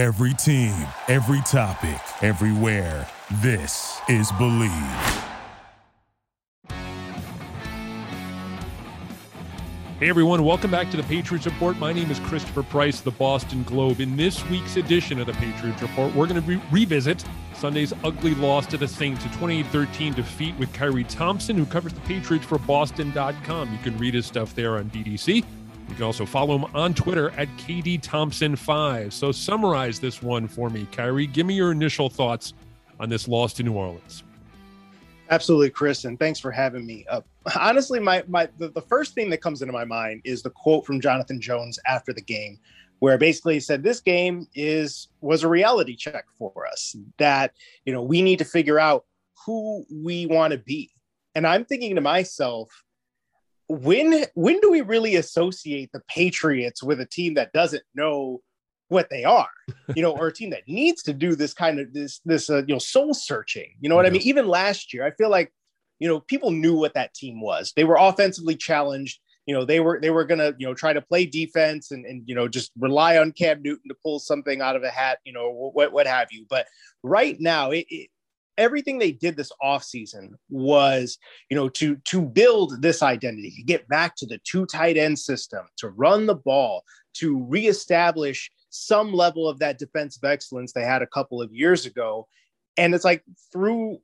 Every team, every topic, everywhere. This is Bleav. Hey everyone, welcome back to the Patriots Report. My name is Christopher Price, the Boston Globe. In this week's edition of the Patriots Report, we're going to re- revisit Sunday's ugly loss to the Saints, a 28-13 defeat with Khari Thompson, who covers the Patriots for Boston.com. You can read his stuff there on BDC. You can also follow him on Twitter at KD Thompson5. So summarize this one for me, Khari. Give me your initial thoughts on this loss to New Orleans. Absolutely, Chris, and thanks for having me. Uh, honestly, my my the, the first thing that comes into my mind is the quote from Jonathan Jones after the game, where basically he said this game is was a reality check for us that you know we need to figure out who we want to be. And I'm thinking to myself, when when do we really associate the Patriots with a team that doesn't know what they are, you know, or a team that needs to do this kind of this this uh, you know soul searching. You know what yeah. I mean? Even last year, I feel like you know people knew what that team was. They were offensively challenged. You know, they were they were gonna you know try to play defense and and you know just rely on Cam Newton to pull something out of a hat. You know what what have you. But right now, it, it everything they did this offseason was you know to to build this identity to get back to the two tight end system to run the ball to reestablish some level of that defensive excellence they had a couple of years ago. And it's like through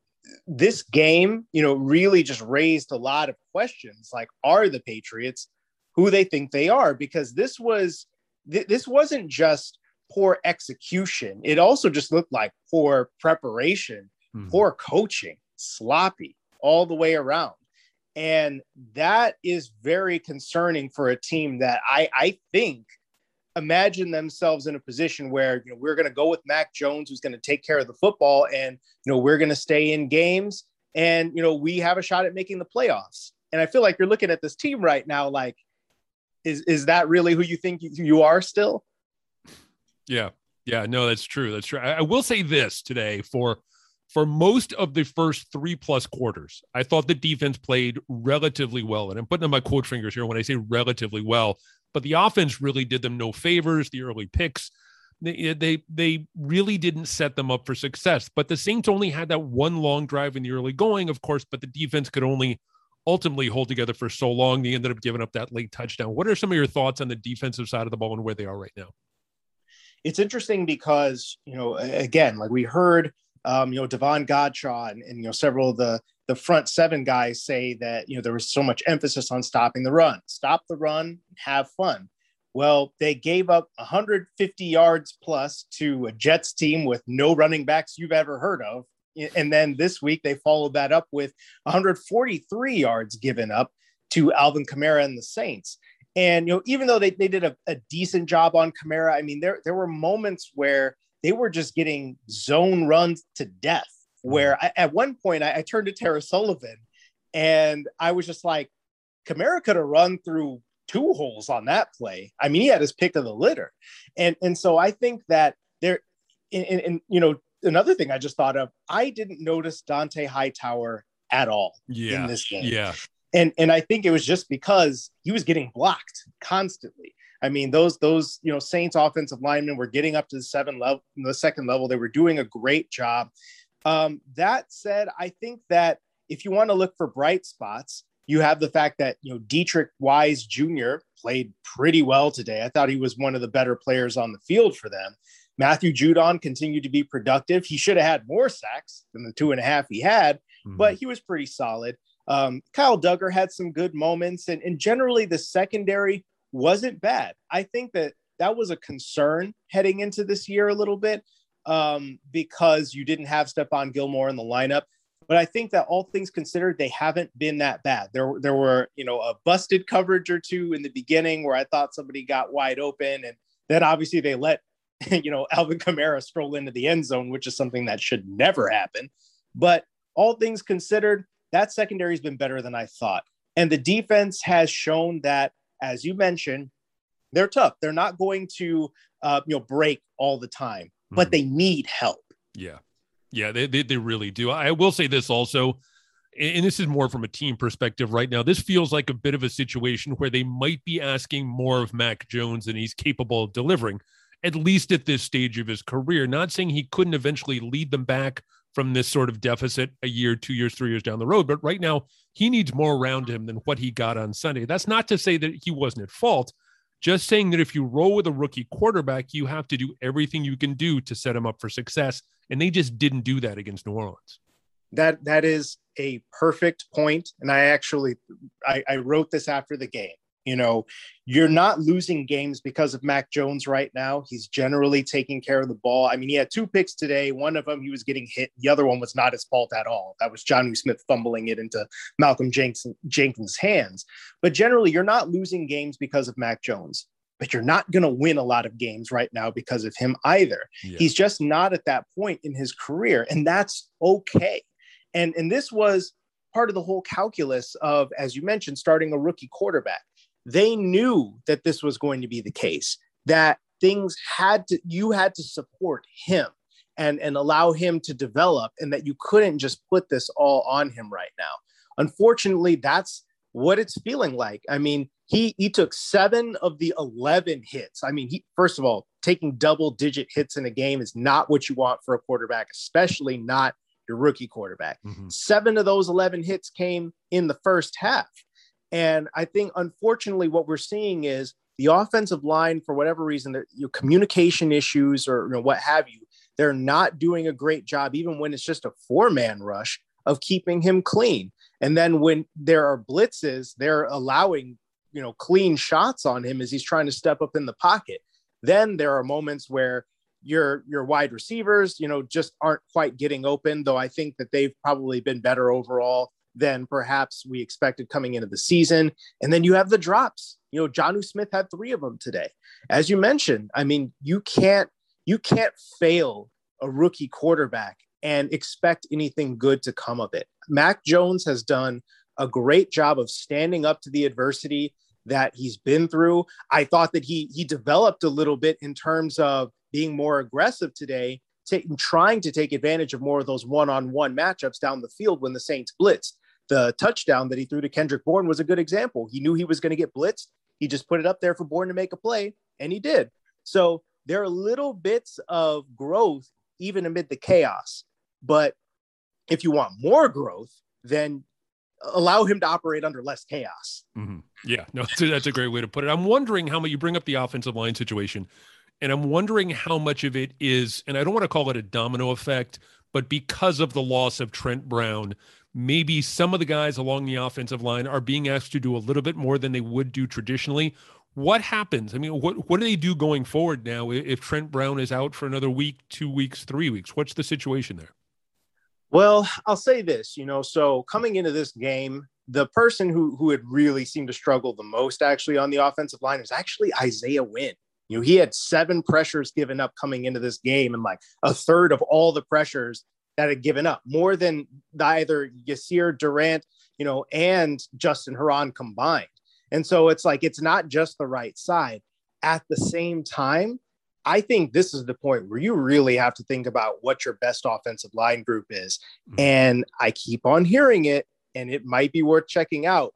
this game, you know, really just raised a lot of questions like, are the Patriots who they think they are? Because this was, th- this wasn't just poor execution. It also just looked like poor preparation, mm-hmm. poor coaching, sloppy all the way around. And that is very concerning for a team that I, I think imagine themselves in a position where you know we're going to go with Mac Jones, who's going to take care of the football, and you know we're going to stay in games, and you know we have a shot at making the playoffs. And I feel like you're looking at this team right now, like, is is that really who you think you are still? Yeah, yeah, no, that's true. That's true. I, I will say this today for for most of the first three plus quarters, I thought the defense played relatively well. And I'm putting on my quote fingers here when I say relatively well but the offense really did them no favors. The early picks, they, eh, they they really didn't set them up for success. But the Saints only had that one long drive in the early going, of course, but the defense could only ultimately hold together for so long. They ended up giving up that late touchdown. What are some of your thoughts on the defensive side of the ball and where they are right now? It's interesting because, you know, again, like we heard um, you know, Davon Godchaux and, and, you know, several of the the front seven guys say that you know there was so much emphasis on stopping the run, stop the run, have fun. Well, they gave up 150 yards plus to a Jets team with no running backs you've ever heard of. And then this week they followed that up with 143 yards given up to Alvin Kamara and the Saints. And you know, even though they, they did a, a decent job on Kamara, I mean, there there were moments where they were just getting zone runs to death mm. where I, at one point I, I turned to Tara Sullivan and I was just like, Kamara could have run through two holes on that play. I mean, he had his pick of the litter. And, and so I think that there, and, you know, another thing I just thought of, I didn't notice Dont'a Hightower at all yeah, in this game. Yeah. And, and I think it was just because he was getting blocked constantly. I mean, those those you know Saints offensive linemen were getting up to the seven level, the second level. They were doing a great job. Um, that said, I think that if you want to look for bright spots, you have the fact that you know Deatrich Wise Jr. played pretty well today. I thought he was one of the better players on the field for them. Matthew Judon continued to be productive. He should have had more sacks than the two and a half he had, mm-hmm. but he was pretty solid. Um, Kyle Dugger had some good moments, and, and generally the secondary wasn't bad. I think that that was a concern heading into this year a little bit um, because you didn't have Stephon Gilmore in the lineup. But I think that all things considered, they haven't been that bad. There, there were, you know, a busted coverage or two in the beginning where I thought somebody got wide open, and then obviously they let, you know, Alvin Kamara stroll into the end zone, which is something that should never happen. But all things considered, that secondary has been better than I thought, and the defense has shown that, as you mentioned, they're tough. They're not going to, uh, you know, break all the time but mm-hmm. they need help. Yeah. Yeah, they, they, they really do. I will say this also, and this is more from a team perspective right now. This feels like a bit of a situation where they might be asking more of Mac Jones than he's capable of delivering. at least at this stage of his career. Not saying he couldn't eventually lead them back from this sort of deficit a year, two years, three years down the road. But right now, he needs more around him than what he got on Sunday. That's not to say that he wasn't at fault. Just saying that if you roll with a rookie quarterback, you have to do everything you can do to set him up for success. And they just didn't do that against New Orleans. That that is a perfect point. And I actually I, I wrote this after the game. You know, you're not losing games because of Mac Jones right now. He's generally taking care of the ball. I mean, he had two picks today. One of them he was getting hit. The other one was not his fault at all. That was Jonnu Smith fumbling it into Malcolm Jenkins, Jenkins' hands. But generally, you're not losing games because of Mac Jones. But you're not going to win a lot of games right now because of him either. Yeah. He's just not at that point in his career, and that's okay. And and this was part of the whole calculus of, as you mentioned, starting a rookie quarterback they knew that this was going to be the case, that things had to, you had to support him and, and allow him to develop, and that you couldn't just put this all on him right now. Unfortunately, that's what it's feeling like. I mean, he he took seven of the 11 hits. I mean, he first of all, taking double digit hits in a game is not what you want for a quarterback, especially not your rookie quarterback. Mm-hmm. Seven of those 11 hits came in the first half. And I think, unfortunately, what we're seeing is the offensive line, for whatever reason, your communication issues or you know, what have you, they're not doing a great job, even when it's just a four man rush, of keeping him clean. And then when there are blitzes, they're allowing you know clean shots on him as he's trying to step up in the pocket. Then there are moments where your your wide receivers, you know, just aren't quite getting open. Though I think that they've probably been better overall than perhaps we expected coming into the season. And then you have the drops. You know, Jonnu Smith had three of them today. As you mentioned, I mean, you can't you can't fail a rookie quarterback and expect anything good to come of it. Mac Jones has done a great job of standing up to the adversity that he's been through. I thought that he he developed a little bit in terms of being more aggressive today, trying to take advantage of more of those one-on-one matchups down the field when the Saints blitzed the touchdown that he threw to Kendrick Bourne was a good example. He knew he was going to get blitzed. He just put it up there for Bourne to make a play, and he did. So there are little bits of growth even amid the chaos. But if you want more growth, then allow him to operate under less chaos. Mm-hmm. Yeah, no, that's a, that's a great way to put it. I'm wondering how much you bring up the offensive line situation, and I'm wondering how much of it is, and I don't want to call it a domino effect, but because of the loss of Trent Brown, maybe some of the guys along the offensive line are being asked to do a little bit more than they would do traditionally. What happens? I mean, what what do they do going forward now if Trent Brown is out for another week, two weeks, three weeks? What's the situation there? Well, I'll say this, you know, so coming into this game, the person who who had really seemed to struggle the most actually on the offensive line was actually Isaiah Wynn. You know, he had seven pressures given up coming into this game, and like a third of all the pressures that had given up more than either Yasir Durant, you know, and Justin Herron combined. And so it's like it's not just the right side. At the same time, I think this is the point where you really have to think about what your best offensive line group is. Mm-hmm. And I keep on hearing it, and it might be worth checking out.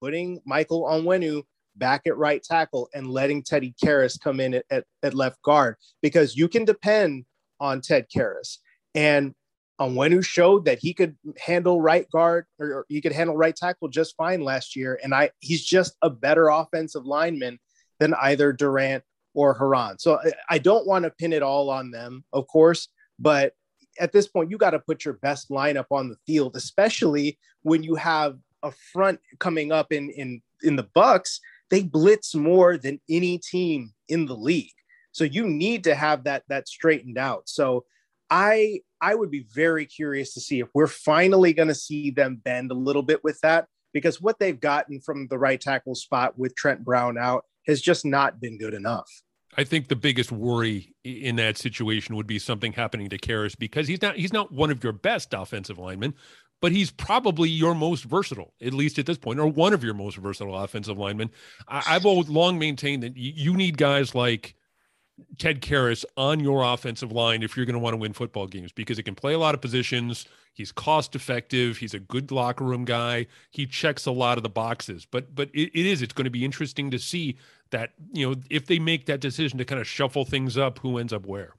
Putting Michael Onwenu back at right tackle and letting Teddy Karras come in at, at, at left guard because you can depend on Ted Karras. And Onwenu showed that he could handle right guard or he could handle right tackle just fine last year. And I he's just a better offensive lineman than either Durant or Herron. So I don't want to pin it all on them, of course, but at this point, you got to put your best lineup on the field, especially when you have a front coming up in in in the Bucks. They blitz more than any team in the league, so you need to have that that straightened out. So I I would be very curious to see if we're finally going to see them bend a little bit with that because what they've gotten from the right tackle spot with Trent Brown out has just not been good enough. I think the biggest worry in that situation would be something happening to Karras because he's not he's not one of your best offensive linemen, but he's probably your most versatile, at least at this point, or one of your most versatile offensive linemen. I, have always long maintained that you need guys like Ted Karras on your offensive line if you're going to want to win football games because he can play a lot of positions. He's cost effective. He's a good locker room guy. He checks a lot of the boxes. But but it, it is. It's going to be interesting to see that you know if they make that decision to kind of shuffle things up, who ends up where.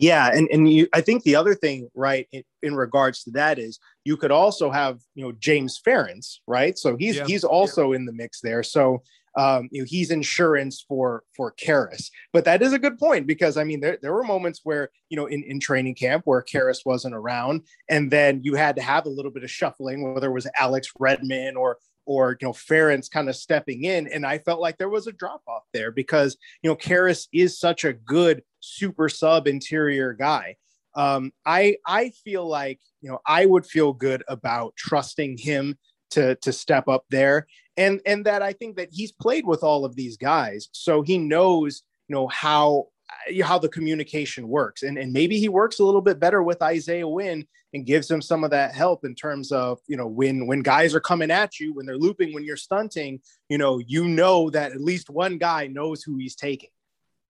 Yeah, and and you, I think the other thing, right, in, in, regards to that is you could also have you know James Ferentz, right? So he's yeah. he's also yeah. in the mix there. So um, you know he's insurance for for Karras. But that is a good point because I mean there there were moments where you know in in training camp where Karras wasn't around, and then you had to have a little bit of shuffling, whether it was Alex Redman or or you know Ferentz kind of stepping in, and I felt like there was a drop off there because you know Karras is such a good super sub interior guy. Um, I I feel like you know I would feel good about trusting him to to step up there, and and that I think that he's played with all of these guys, so he knows you know how uh, how the communication works, and and maybe he works a little bit better with Isaiah Wynn and gives him some of that help in terms of you know when when guys are coming at you when they're looping when you're stunting you know you know that at least one guy knows who he's taking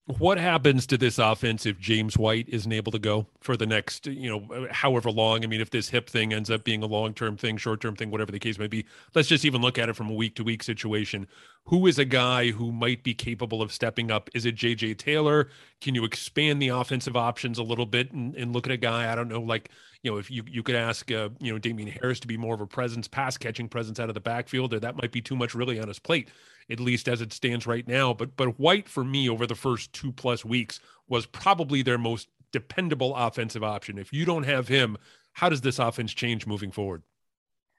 what happens to this offense if James White isn't able to go for the next, you know, however long? I mean, if this hip thing ends up being a long term thing, short term thing, whatever the case may be, let's just even look at it from a week to week situation. Who is a guy who might be capable of stepping up? Is it JJ Taylor? Can you expand the offensive options a little bit and, and look at a guy? I don't know, like, you know, if you, you could ask, uh, you know, Damien Harris to be more of a presence, pass catching presence out of the backfield, or that might be too much really on his plate at least as it stands right now. But but White for me over the first two plus weeks was probably their most dependable offensive option. If you don't have him, how does this offense change moving forward?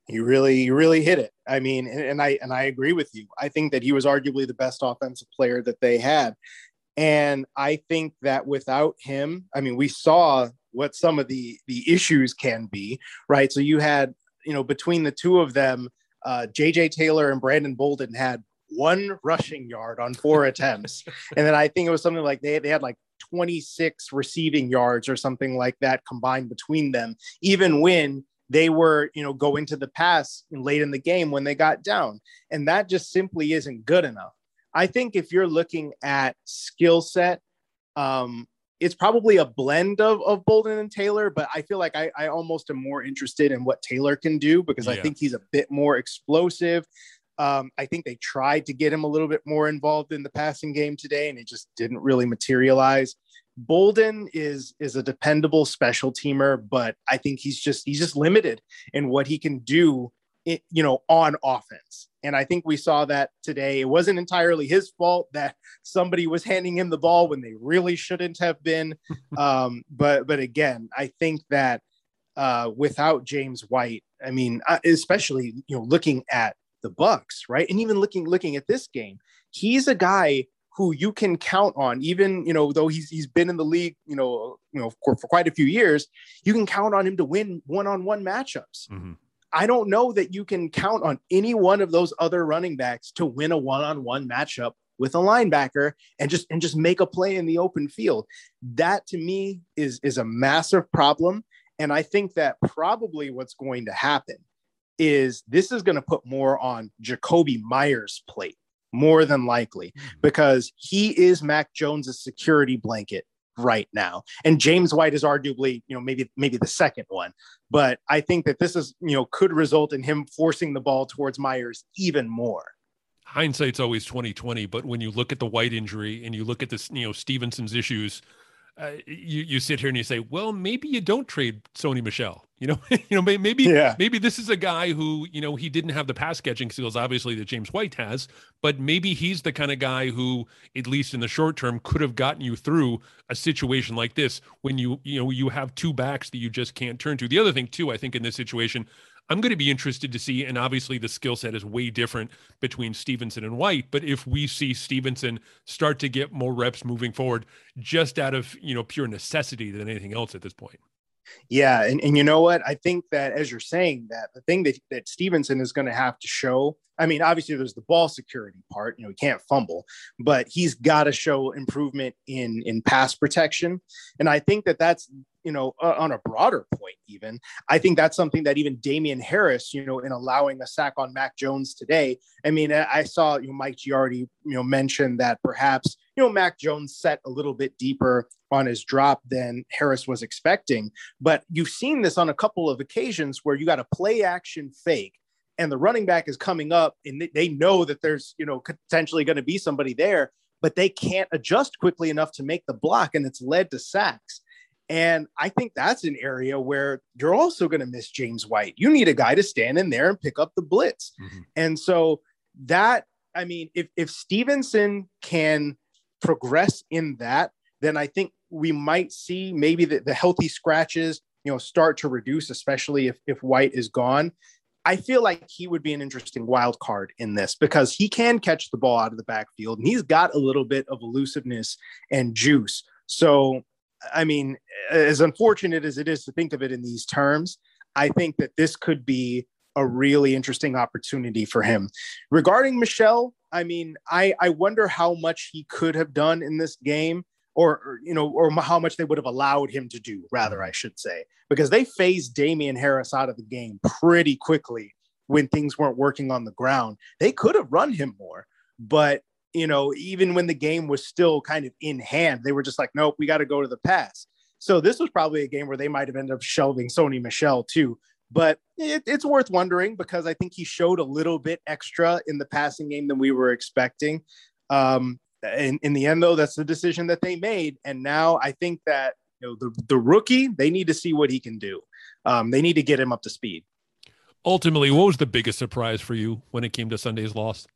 You really, you really hit it. I mean, and, and I and I agree with you. I think that he was arguably the best offensive player that they had. And I think that without him, I mean, we saw what some of the the issues can be, right? So you had, you know, between the two of them, uh, JJ Taylor and Brandon Bolden had one rushing yard on four attempts. And then I think it was something like they, they had like 26 receiving yards or something like that combined between them, even when they were, you know, going to the pass late in the game when they got down. And that just simply isn't good enough. I think if you're looking at skill set, um, it's probably a blend of, of Bolden and Taylor, but I feel like I, I almost am more interested in what Taylor can do because yeah. I think he's a bit more explosive. Um, I think they tried to get him a little bit more involved in the passing game today, and it just didn't really materialize. Bolden is is a dependable special teamer, but I think he's just he's just limited in what he can do, you know, on offense. And I think we saw that today. It wasn't entirely his fault that somebody was handing him the ball when they really shouldn't have been. um, but but again, I think that uh, without James White, I mean, uh, especially you know, looking at the Bucks, right? And even looking looking at this game, he's a guy who you can count on, even you know, though he's he's been in the league, you know, you know, for, for quite a few years, you can count on him to win one-on-one matchups. Mm-hmm. I don't know that you can count on any one of those other running backs to win a one-on-one matchup with a linebacker and just and just make a play in the open field. That to me is is a massive problem. And I think that probably what's going to happen is this is going to put more on Jakobi Meyers' plate, more than likely, hmm. because he is Mac Jones's security blanket right now. And James White is arguably, you know, maybe maybe the second one. But I think that this is, you know, could result in him forcing the ball towards Meyers even more. Hindsight's always 2020, but when you look at the White injury and you look at this, you know, Stevenson's issues, uh, you you sit here and you say, well, maybe you don't trade Sony Michel. You know, you know, maybe yeah. maybe this is a guy who you know he didn't have the pass catching skills, obviously that James White has, but maybe he's the kind of guy who, at least in the short term, could have gotten you through a situation like this when you you know you have two backs that you just can't turn to. The other thing too, I think in this situation, I'm going to be interested to see, and obviously the skill set is way different between Stevenson and White. But if we see Stevenson start to get more reps moving forward, just out of you know pure necessity than anything else at this point. Yeah, and, and you know what? I think that as you're saying that, the thing that, that Stevenson is going to have to show, I mean, obviously there's the ball security part, you know, he can't fumble, but he's got to show improvement in in pass protection. And I think that that's you know, uh, on a broader point, even, I think that's something that even Damien Harris, you know, in allowing a sack on Mac Jones today. I mean, I saw, you know, Mike Giardi, you know, mentioned that perhaps, you know, Mac Jones set a little bit deeper on his drop than Harris was expecting. But you've seen this on a couple of occasions where you got a play action fake and the running back is coming up and they know that there's, you know, potentially going to be somebody there, but they can't adjust quickly enough to make the block and it's led to sacks. And I think that's an area where you're also going to miss James White. You need a guy to stand in there and pick up the blitz. Mm-hmm. And so that, I mean, if, if Stevenson can progress in that, then I think we might see maybe the, the healthy scratches, you know, start to reduce, especially if, if White is gone. I feel like he would be an interesting wild card in this because he can catch the ball out of the backfield and he's got a little bit of elusiveness and juice. So I mean, as unfortunate as it is to think of it in these terms, I think that this could be a really interesting opportunity for him. Regarding Michel, I mean, I, I wonder how much he could have done in this game or, or, you know, or how much they would have allowed him to do, rather, I should say, because they phased Damien Harris out of the game pretty quickly when things weren't working on the ground. They could have run him more, but you know, even when the game was still kind of in hand, they were just like, nope, we got to go to the pass. So this was probably a game where they might have ended up shelving Sony Michel too. But it, it's worth wondering because I think he showed a little bit extra in the passing game than we were expecting. Um, in, in the end, though, that's the decision that they made. And now I think that you know the, the rookie, they need to see what he can do. Um, they need to get him up to speed. Ultimately, what was the biggest surprise for you when it came to Sunday's loss?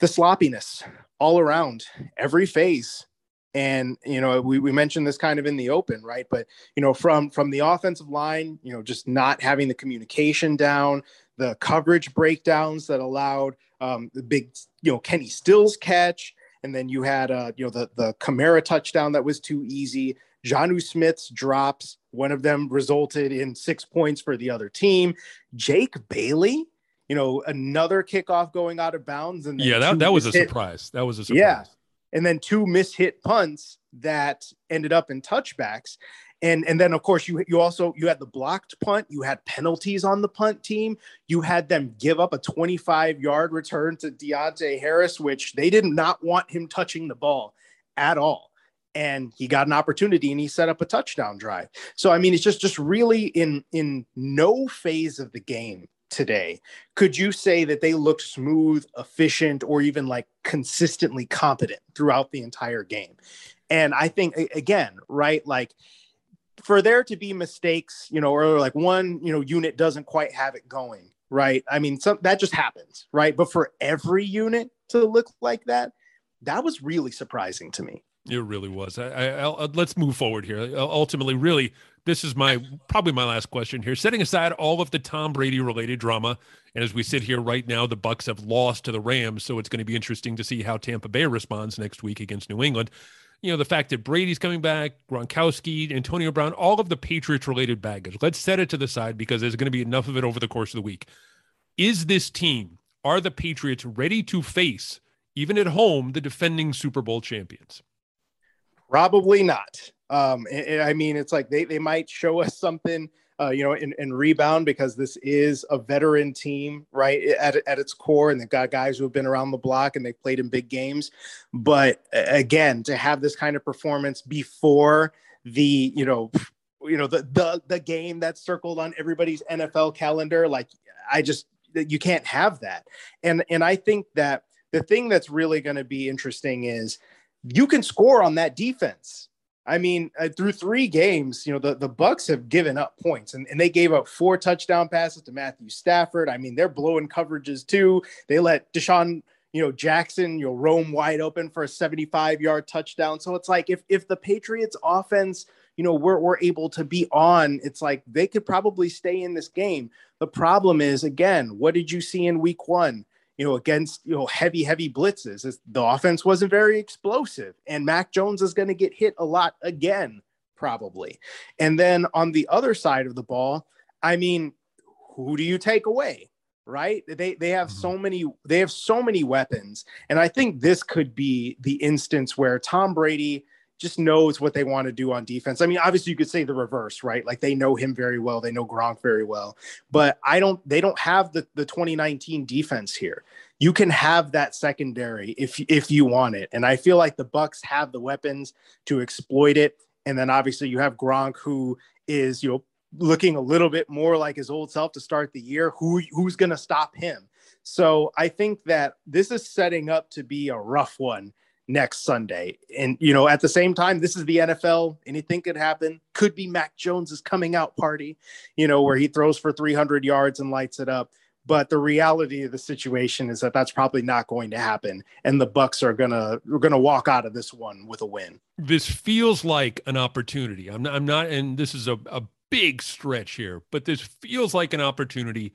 the sloppiness all around every phase and you know we, we mentioned this kind of in the open right but you know from from the offensive line you know just not having the communication down the coverage breakdowns that allowed um, the big you know kenny stills catch and then you had uh you know the the Kamara touchdown that was too easy Jonnu Smith's drops one of them resulted in six points for the other team Jake Bailey you know, another kickoff going out of bounds. And yeah, that, that was a surprise. That was a surprise. Yeah. And then two mishit punts that ended up in touchbacks. And, and then of course you you also you had the blocked punt, you had penalties on the punt team, you had them give up a 25 yard return to Deonte Harris, which they did not want him touching the ball at all and he got an opportunity and he set up a touchdown drive. So I mean, it's just just really in in no phase of the game today, could you say that they looked smooth, efficient, or even like consistently competent throughout the entire game? And I think, again, right, like for there to be mistakes, you know, or like one, you know, unit doesn't quite have it going, right? I mean, some that just happens, right? But for every unit to look like that, that was really surprising to me. It really was. I, I, I, let's move forward here. Ultimately, really, this is my probably my last question here. Setting aside all of the Tom Brady related drama, and as we sit here right now, the Bucks have lost to the Rams, so it's going to be interesting to see how Tampa Bay responds next week against New England. You know, the fact that Brady's coming back, Gronkowski, Antonio Brown, all of the Patriots related baggage. Let's set it to the side because there's going to be enough of it over the course of the week. Is this team, are the Patriots ready to face, even at home, the defending Super Bowl champions? Probably not. Um, and, and I mean, it's like they, they might show us something, uh, you know, in, rebound because this is a veteran team, right, at, at its core. And they've got guys who have been around the block and they've played in big games. But again, to have this kind of performance before the, you know, you know, the, the, the game that's circled on everybody's NFL calendar, like I just, you can't have that. And, and I think that the thing that's really going to be interesting is, you can score on that defense. I mean, uh, through three games, you know, the, the Bucs have given up points and, and they gave up four touchdown passes to Matthew Stafford. I mean, they're blowing coverages too. They let DeSean, you know, Jackson, you know, roam wide open for a 75 yard touchdown. So it's like if if the Patriots offense, you know, we're, we're able to be on, it's like they could probably stay in this game. The problem is, again, what did you see in week one? You know, against, you know, heavy, heavy blitzes. The offense wasn't very explosive. And Mac Jones is going to get hit a lot again, probably. And then on the other side of the ball, I mean, who do you take away? Right? They they have so mm-hmm. many they have so many weapons. And I think this could be the instance where Tom Brady just knows what they want to do on defense. I mean, obviously you could say the reverse, right? Like they know him very well, they know Gronk very well, but I don't they don't have the the 2019 defense here. you can have that secondary if if you want it. And I feel like the Bucks have the weapons to exploit it. And then obviously you have Gronk, who is you know looking a little bit more like his old self to start the year. Who who's going to stop him? So I think that this is setting up to be a rough one next Sunday. And you know, at the same time, this is the NFL. Anything could happen. Could be Mac Jones's coming out party, you know, where he throws for 300 yards and lights it up. But the reality of the situation is that that's probably not going to happen, and the Bucks are gonna are gonna walk out of this one with a win. This feels like an opportunity. I'm not, I'm not, and this is a, a big stretch here, but this feels like an opportunity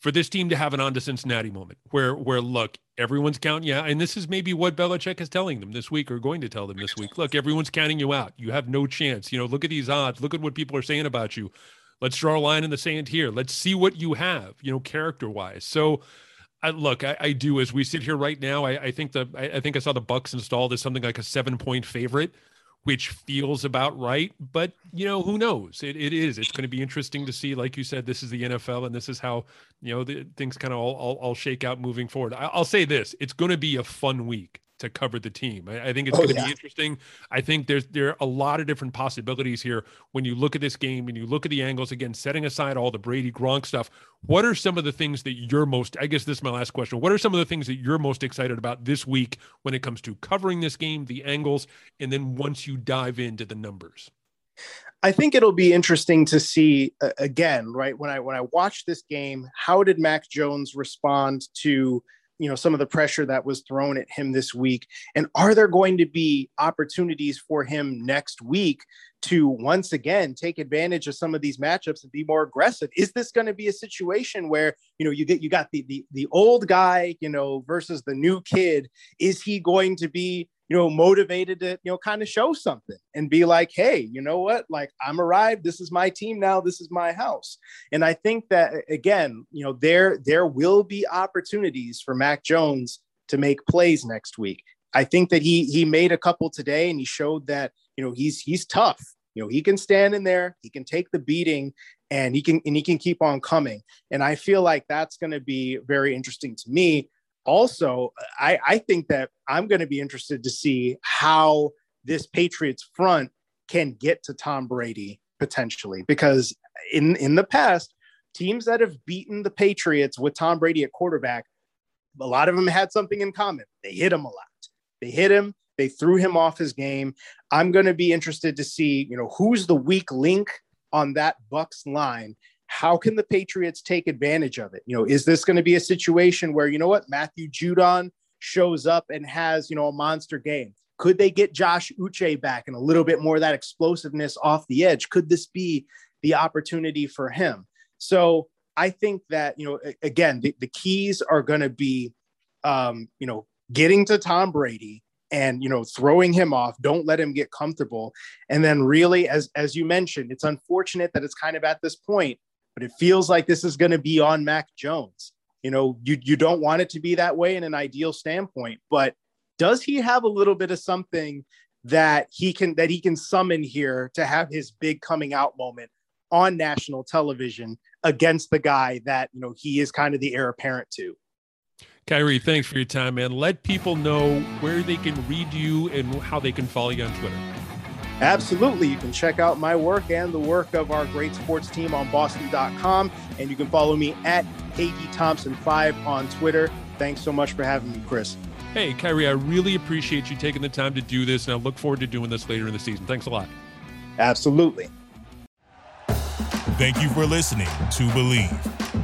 for this team to have an on to Cincinnati moment where where look, everyone's counting yeah, and this is maybe what Belichick is telling them this week or going to tell them this week. Look, everyone's counting you out. You have no chance. You know, look at these odds. Look at what people are saying about you. Let's draw a line in the sand here. Let's see what you have, you know, character wise. So I, look, I, I, do as we sit here right now. I, I think the I, I think I saw the Bucks installed as something like a seven point favorite which feels about right. But you know, who knows? It, it is. It's going to be interesting to see. Like you said, this is the NFL, and this is how you know the, things kind of all, all, all shake out moving forward. I, will say this: it's going to be a fun week to cover the team. I, I think it's oh, going to yeah. be interesting. I think there's there are a lot of different possibilities here when you look at this game and you look at the angles again, setting aside all the Brady Gronk stuff. What are some of the things that you're most? I guess this is my last question. What are some of the things that you're most excited about this week when it comes to covering this game, the angles, and then once you dive into the numbers? I think it'll be interesting to see uh, again, right? When I when I watch this game, how did Mac Jones respond to you know some of the pressure that was thrown at him this week? And are there going to be opportunities for him next week to once again take advantage of some of these matchups and be more aggressive? Is this going to be a situation where you know you get you got the, the the old guy you know versus the new kid? Is he going to be you know, motivated to, you know, kind of show something and be like, hey, you know what? Like, I'm arrived. This is my team now. This is my house. And I think that again, you know, there there will be opportunities for Mac Jones to make plays next week. I think that he he made a couple today and he showed that, you know, he's he's tough. You know, he can stand in there, he can take the beating and he can and he can keep on coming. And I feel like that's going to be very interesting to me also, I, I think that I'm going to be interested to see how this Patriots front can get to Tom Brady potentially, because in in the past, teams that have beaten the Patriots with Tom Brady at quarterback, a lot of them had something in common. They hit him a lot. They hit him. They threw him off his game. I'm going to be interested to see, you know, who's the weak link on that Bucks line how can the Patriots take advantage of it? You know, is this going to be a situation where, you know what, Matthew Judon shows up and has, you know, a monster game? Could they get Josh Uche back and a little bit more of that explosiveness off the edge? Could this be the opportunity for him? So I think that, you know, again, the, the keys are going to be, um, you know, getting to Tom Brady and you know throwing him off don't let him get comfortable and then really as as you mentioned it's unfortunate that it's kind of at this point but it feels like this is going to be on Mac Jones. You know, you you don't want it to be that way in an ideal standpoint, but does he have a little bit of something that he can that he can summon here to have his big coming out moment on national television against the guy that you know he is kind of the heir apparent to? Khari, thanks for your time, man. Let people know where they can read you and how they can follow you on Twitter. Absolutely. You can check out my work and the work of our great sports team on boston.com. And you can follow me at Hagy Thompson5 on Twitter. Thanks so much for having me, Chris. Hey, Khari, I really appreciate you taking the time to do this. And I look forward to doing this later in the season. Thanks a lot. Absolutely. Thank you for listening to Bleav.